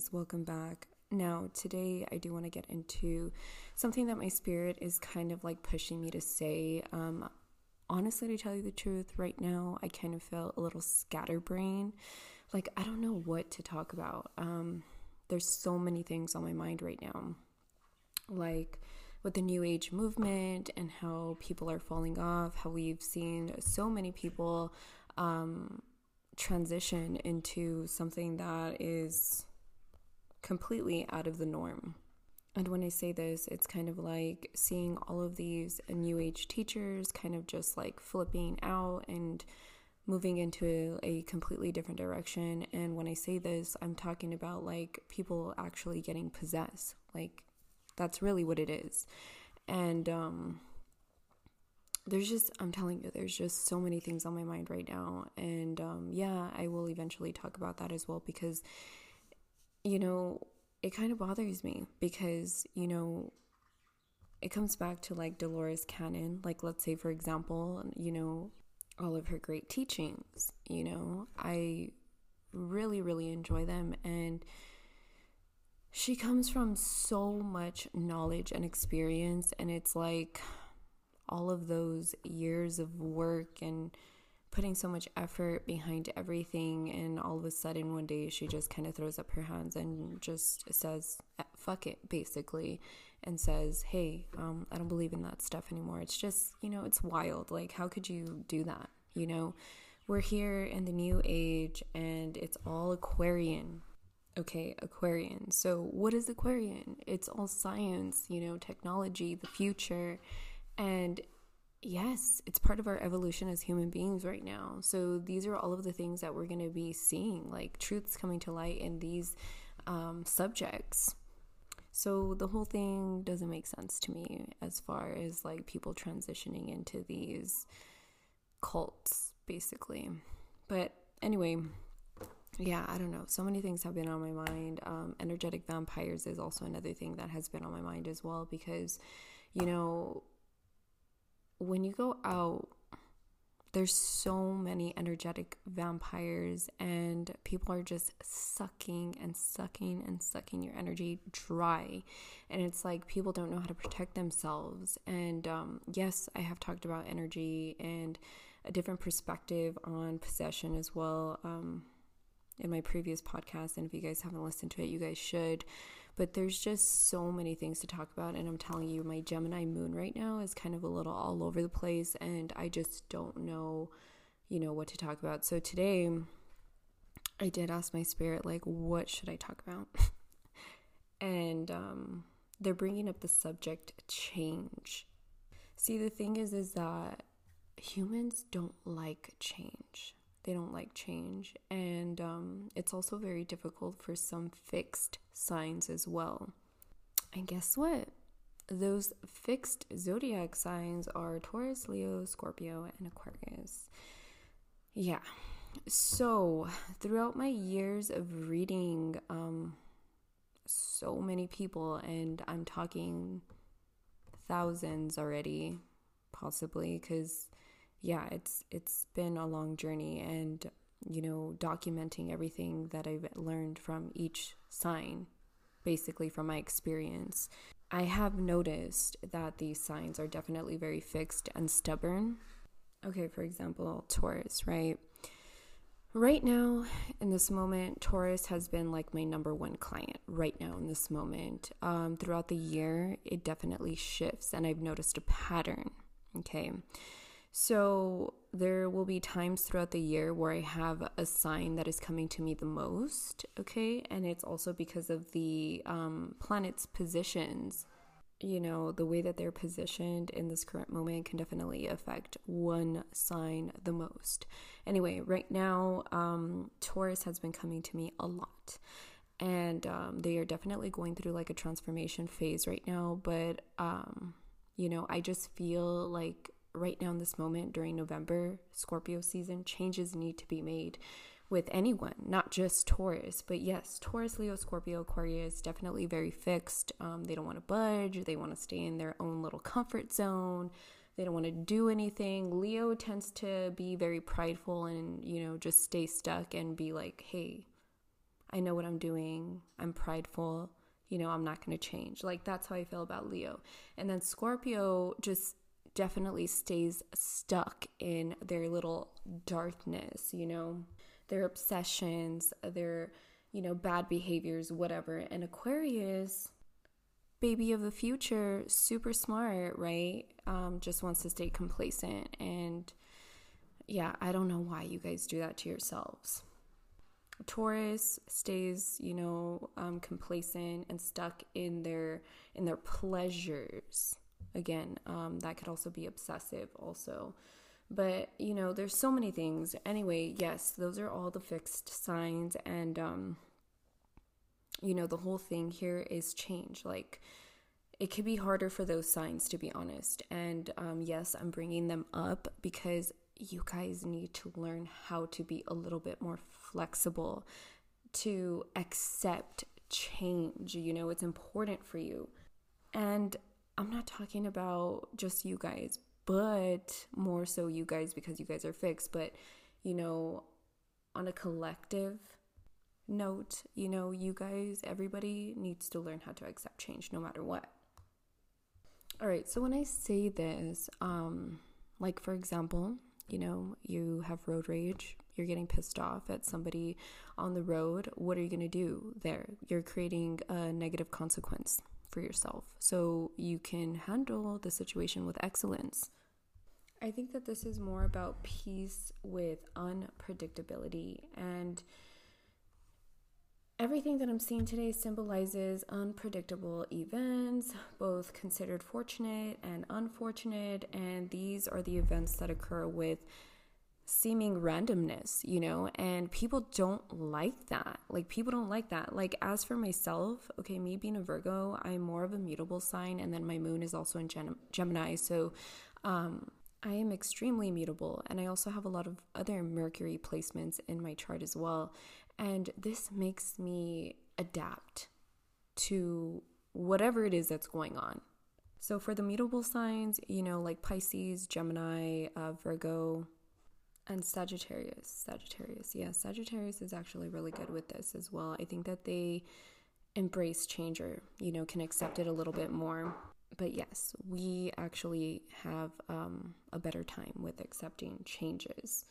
guys, welcome back. Now, today I do want to get into something that my spirit is kind of like pushing me to say. Um, honestly, to tell you the truth, right now I kind of feel a little scatterbrain. Like, I don't know what to talk about. Um, there's so many things on my mind right now. Like, with the new age movement and how people are falling off, how we've seen so many people um, transition into something that is completely out of the norm. And when I say this, it's kind of like seeing all of these new age teachers kind of just like flipping out and moving into a completely different direction. And when I say this, I'm talking about like people actually getting possessed. Like that's really what it is. And um there's just I'm telling you, there's just so many things on my mind right now. And um yeah, I will eventually talk about that as well because you know, it kind of bothers me because, you know, it comes back to like Dolores Cannon. Like, let's say, for example, you know, all of her great teachings, you know, I really, really enjoy them. And she comes from so much knowledge and experience. And it's like all of those years of work and putting so much effort behind everything and all of a sudden one day she just kind of throws up her hands and just says eh, fuck it basically and says hey um, i don't believe in that stuff anymore. It's just you know it's wild. Like how could you do that you know? We're here in the new age and it's all aquarian. Okay aquarian. So what is aquarian? It's all science you know technology the future and yes, it's part of our evolution as human beings right now. So these are all of the things that we're going to be seeing, like truths coming to light in these um, subjects. So the whole thing doesn't make sense to me as far as like people transitioning into these cults, basically. But anyway, yeah, I don't know. So many things have been on my mind. Um, energetic vampires is also another thing that has been on my mind as well because, you know, when you go out, there's so many energetic vampires, and people are just sucking and sucking and sucking your energy dry. And it's like people don't know how to protect themselves. And um, yes, I have talked about energy and a different perspective on possession as well um, in my previous podcast. And if you guys haven't listened to it, you guys should. But there's just so many things to talk about. And I'm telling you, my Gemini moon right now is kind of a little all over the place. And I just don't know, you know, what to talk about. So today, I did ask my spirit, like, what should I talk about? and um, they're bringing up the subject change. See, the thing is, is that humans don't like change they don't like change. And um, it's also very difficult for some fixed signs as well. And guess what? Those fixed zodiac signs are Taurus, Leo, Scorpio, and Aquarius. Yeah. So, throughout my years of reading um, so many people, and I'm talking thousands already, possibly, because yeah, it's it's been a long journey and you know, documenting everything that I've learned from each sign, basically from my experience. I have noticed that these signs are definitely very fixed and stubborn. Okay, for example, Taurus, right? Right now, in this moment, Taurus has been like my number one client right now in this moment. Um, throughout the year, it definitely shifts, and I've noticed a pattern. Okay. So there will be times throughout the year where I have a sign that is coming to me the most, okay? And it's also because of the um, planet's positions. You know, the way that they're positioned in this current moment can definitely affect one sign the most. Anyway, right now, um, Taurus has been coming to me a lot. And um, they are definitely going through like a transformation phase right now. But, um, you know, I just feel like right now in this moment during November, Scorpio season, changes need to be made with anyone, not just Taurus. But yes, Taurus, Leo, Scorpio, Aquarius, definitely very fixed. Um, they don't want to budge, they want to stay in their own little comfort zone. They don't want to do anything. Leo tends to be very prideful and, you know, just stay stuck and be like, hey, I know what I'm doing. I'm prideful. You know, I'm not going to change. Like, that's how I feel about Leo. And then Scorpio just definitely stays stuck in their little darkness, you know, their obsessions, their, you know, bad behaviors, whatever. And Aquarius, baby of the future, super smart, right? Um, just wants to stay complacent. And yeah, I don't know why you guys do that to yourselves. Taurus stays, you know, um, complacent and stuck in their in their pleasures. Again, um, that could also be obsessive, also. But you know, there's so many things. Anyway, yes, those are all the fixed signs, and um, you know, the whole thing here is change. Like, it could be harder for those signs, to be honest. And um, yes, I'm bringing them up because you guys need to learn how to be a little bit more flexible, to accept change. You know, it's important for you. And I'm not talking about just you guys, but more so you guys because you guys are fixed, but you know, on a collective note, you know, you guys, everybody needs to learn how to accept change no matter what. All right, so when I say this, um, like for example, you know, you have road rage, you're getting pissed off at somebody on the road, what are you going to do there? You're creating a negative consequence for yourself so you can handle the situation with excellence. I think that this is more about peace with unpredictability and Everything that I'm seeing today symbolizes unpredictable events, both considered fortunate and unfortunate, and these are the events that occur with seeming randomness, you know, and people don't like that. Like, people don't like that. Like, as for myself, okay, me being a Virgo, I'm more of a mutable sign, and then my moon is also in Gem- Gemini, so um, I am extremely mutable, and I also have a lot of other Mercury placements in my chart as well. And this makes me adapt to whatever it is that's going on. So, for the mutable signs, you know, like Pisces, Gemini, uh, Virgo, and Sagittarius. Sagittarius, yeah, Sagittarius is actually really good with this as well. I think that they embrace change or, you know, can accept it a little bit more. But yes, we actually have um, a better time with accepting changes,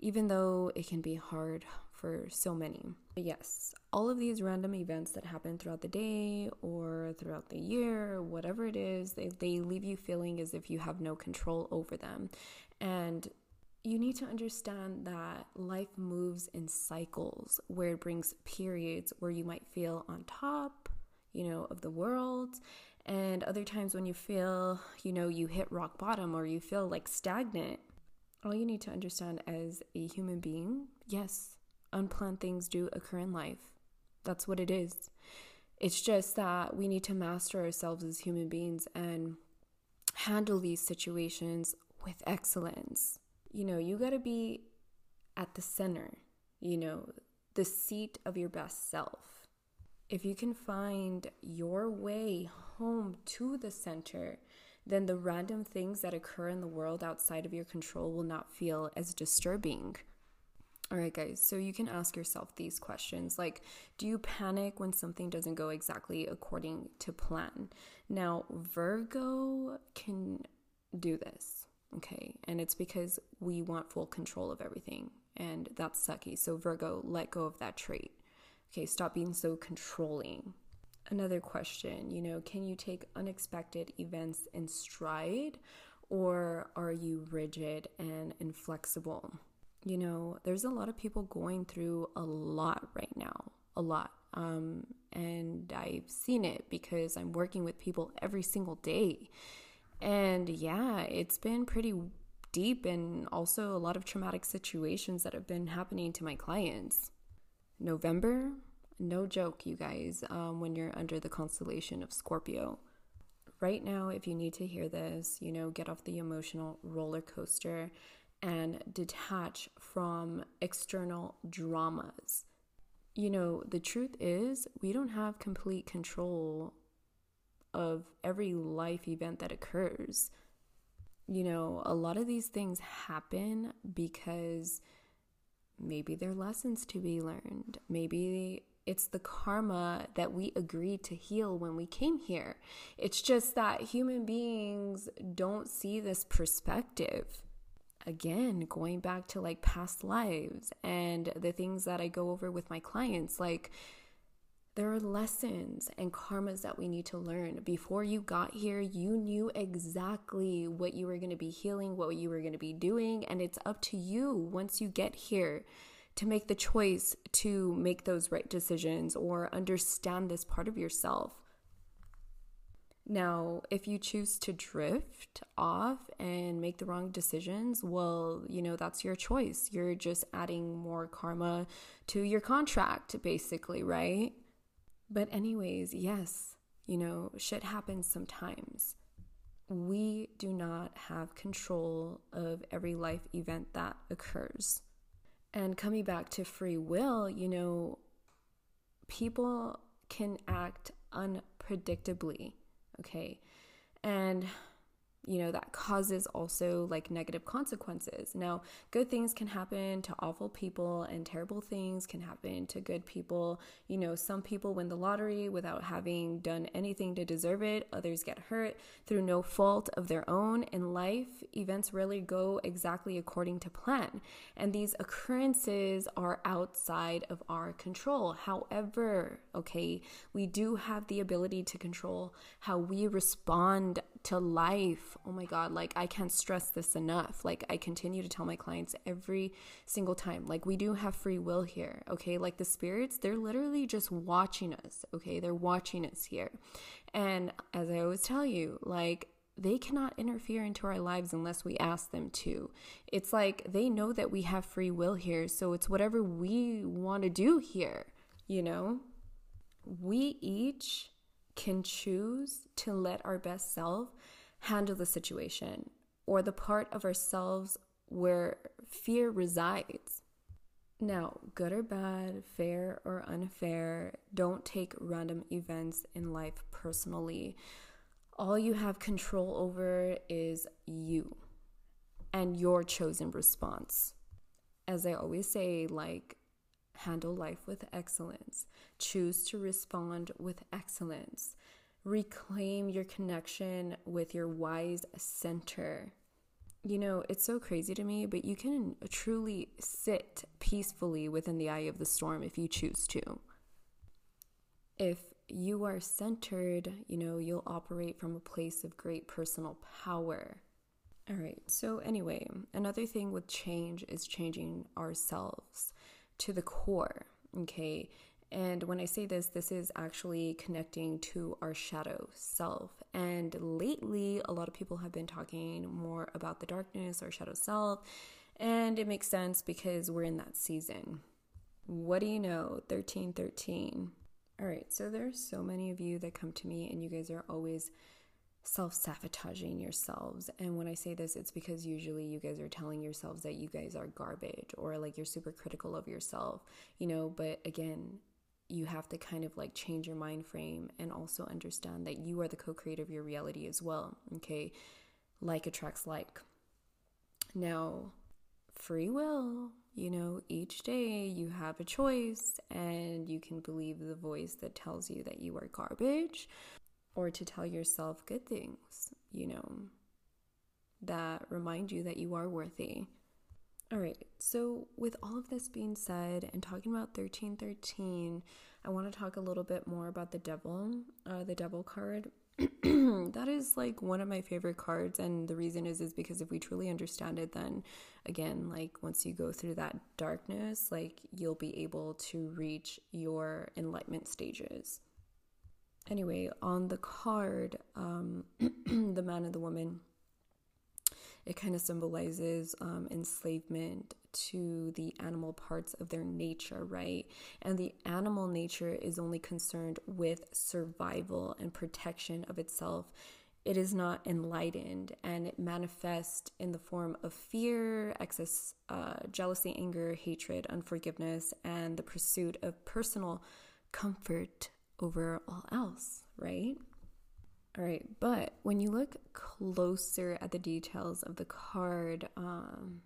even though it can be hard for so many. But yes, all of these random events that happen throughout the day or throughout the year, whatever it is, they, they leave you feeling as if you have no control over them. And you need to understand that life moves in cycles where it brings periods where you might feel on top, you know, of the world. And other times when you feel, you know, you hit rock bottom or you feel like stagnant, all you need to understand as a human being, yes, unplanned things do occur in life. That's what it is. It's just that we need to master ourselves as human beings and handle these situations with excellence. You know, you got to be at the center, you know, the seat of your best self. If you can find your way home to the center, then the random things that occur in the world outside of your control will not feel as disturbing. All right, guys, so you can ask yourself these questions like, do you panic when something doesn't go exactly according to plan? Now, Virgo can do this, okay? And it's because we want full control of everything, and that's sucky. So, Virgo, let go of that trait. Okay, stop being so controlling. Another question, you know, can you take unexpected events in stride, or are you rigid and inflexible? you know, there's a lot of people going through a lot right now, a lot. Um, and I've seen it because I'm working with people every single day. And yeah, it's been pretty deep and also a lot of traumatic situations that have been happening to my clients. November, no joke, you guys, um, when you're under the constellation of Scorpio. Right now, if you need to hear this, you know, get off the emotional roller coaster and detach from external dramas. You know, the truth is, we don't have complete control of every life event that occurs. You know, a lot of these things happen because maybe they're lessons to be learned. Maybe It's the karma that we agreed to heal when we came here. It's just that human beings don't see this perspective. Again, going back to like past lives and the things that I go over with my clients, like there are lessons and karmas that we need to learn. Before you got here, you knew exactly what you were going to be healing, what you were going to be doing, and it's up to you once you get here to make the choice to make those right decisions or understand this part of yourself. Now, if you choose to drift off and make the wrong decisions, well, you know, that's your choice. You're just adding more karma to your contract, basically, right? But, anyways, yes, you know, shit happens sometimes. We do not have control of every life event that occurs. And coming back to free will, you know, people can act unpredictably, okay? And you know, that causes also like negative consequences. Now, good things can happen to awful people, and terrible things can happen to good people. You know, some people win the lottery without having done anything to deserve it, others get hurt through no fault of their own. In life, events rarely go exactly according to plan, and these occurrences are outside of our control. However, okay, we do have the ability to control how we respond to life. Oh my God, like I can't stress this enough. Like I continue to tell my clients every single time, like we do have free will here, okay? Like the spirits, they're literally just watching us, okay? They're watching us here. And as I always tell you, like they cannot interfere into our lives unless we ask them to. It's like they know that we have free will here, so it's whatever we want to do here, you know? We each can choose to let our best self handle the situation or the part of ourselves where fear resides. Now, good or bad, fair or unfair, don't take random events in life personally. All you have control over is you and your chosen response. As I always say, like, handle life with excellence, choose to respond with excellence, reclaim your connection with your wise center. You know, it's so crazy to me, but you can truly sit peacefully within the eye of the storm if you choose to. If you are centered, you know, you'll operate from a place of great personal power. All right, so anyway, another thing with change is changing ourselves to the core, okay? And when I say this, this is actually connecting to our shadow self. And lately, a lot of people have been talking more about the darkness, our shadow self. And it makes sense because we're in that season. What do you know? 1313. All right, so there's so many of you that come to me, and you guys are always self sabotaging yourselves. And when I say this, it's because usually you guys are telling yourselves that you guys are garbage or like you're super critical of yourself, you know. But again, you have to kind of like change your mind frame and also understand that you are the co creator of your reality as well. Okay. Like attracts like. Now, free will, you know, each day you have a choice and you can believe the voice that tells you that you are garbage or to tell yourself good things, you know, that remind you that you are worthy. All right, so with all of this being said and talking about 1313, I want to talk a little bit more about the devil, uh, the devil card. that is like one of my favorite cards and the reason is is because if we truly understand it then again like once you go through that darkness like you'll be able to reach your enlightenment stages anyway, on the card, um, the man and the woman, it kind of symbolizes um, enslavement to the animal parts of their nature, right? And the animal nature is only concerned with survival and protection of itself. It is not enlightened and it manifests in the form of fear, excess uh, jealousy, anger, hatred, unforgiveness, and the pursuit of personal comfort over all else, right? All right, but when you look closer at the details of the card, um,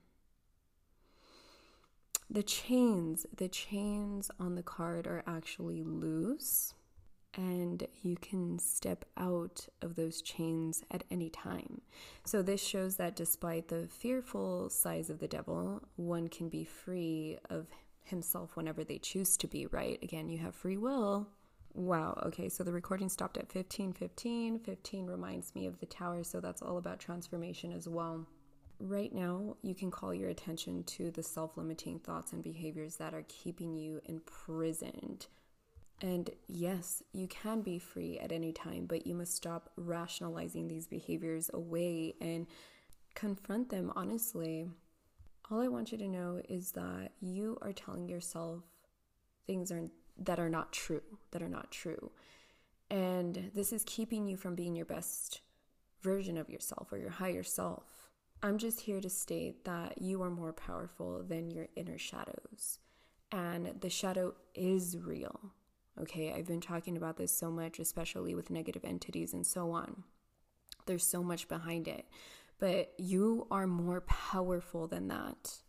the chains, the chains on the card are actually loose and you can step out of those chains at any time. So, this shows that despite the fearful size of the devil, one can be free of himself whenever they choose to be, right? Again, you have free will. Wow, okay, so the recording stopped at 15 15. 15 reminds me of the tower, so that's all about transformation as well. Right now, you can call your attention to the self limiting thoughts and behaviors that are keeping you imprisoned and yes, you can be free at any time, but you must stop rationalizing these behaviors away and confront them honestly. All I want you to know is that you are telling yourself things are that are not true, that are not true. And this is keeping you from being your best version of yourself or your higher self. I'm just here to state that you are more powerful than your inner shadows. And the shadow is real. Okay, I've been talking about this so much, especially with negative entities and so on. There's so much behind it, but you are more powerful than that.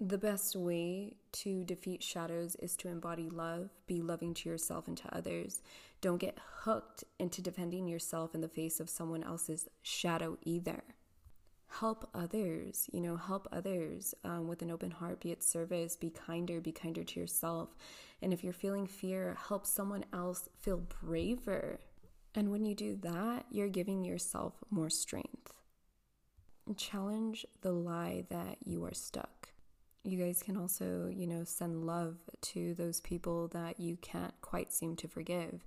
The best way to defeat shadows is to embody love, be loving to yourself and to others. Don't get hooked into defending yourself in the face of someone else's shadow either help others, you know, help others um, with an open heart, be at service, be kinder, be kinder to yourself. And if you're feeling fear, help someone else feel braver. And when you do that, you're giving yourself more strength. Challenge the lie that you are stuck. You guys can also, you know, send love to those people that you can't quite seem to forgive.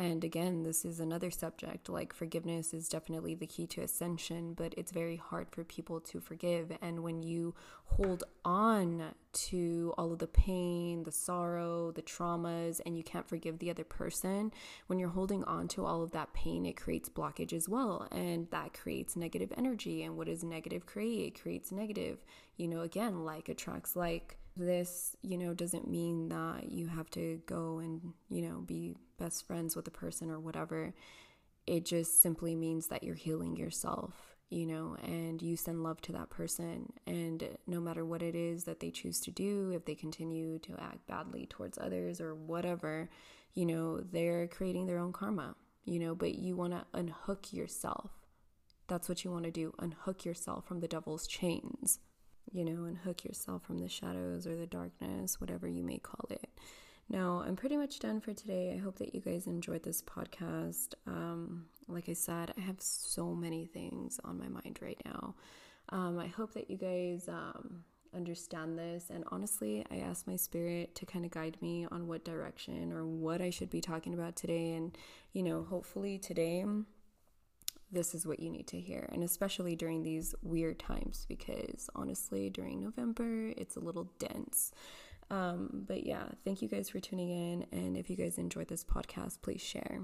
And again, this is another subject. Like, forgiveness is definitely the key to ascension, but it's very hard for people to forgive. And when you hold on to all of the pain, the sorrow, the traumas, and you can't forgive the other person, when you're holding on to all of that pain, it creates blockage as well. And that creates negative energy. And what does negative create? It creates negative. You know, again, like attracts like this, you know, doesn't mean that you have to go and, you know, be best friends with a person or whatever. It just simply means that you're healing yourself, you know, and you send love to that person. And no matter what it is that they choose to do, if they continue to act badly towards others or whatever, you know, they're creating their own karma, you know, but you want to unhook yourself. That's what you want to do unhook yourself from the devil's chains you know, and hook yourself from the shadows or the darkness, whatever you may call it. Now, I'm pretty much done for today. I hope that you guys enjoyed this podcast. Um, like I said, I have so many things on my mind right now. Um, I hope that you guys um, understand this. And honestly, I asked my spirit to kind of guide me on what direction or what I should be talking about today. And, you know, hopefully today this is what you need to hear. And especially during these weird times, because honestly, during November, it's a little dense. Um, but yeah, thank you guys for tuning in. And if you guys enjoyed this podcast, please share.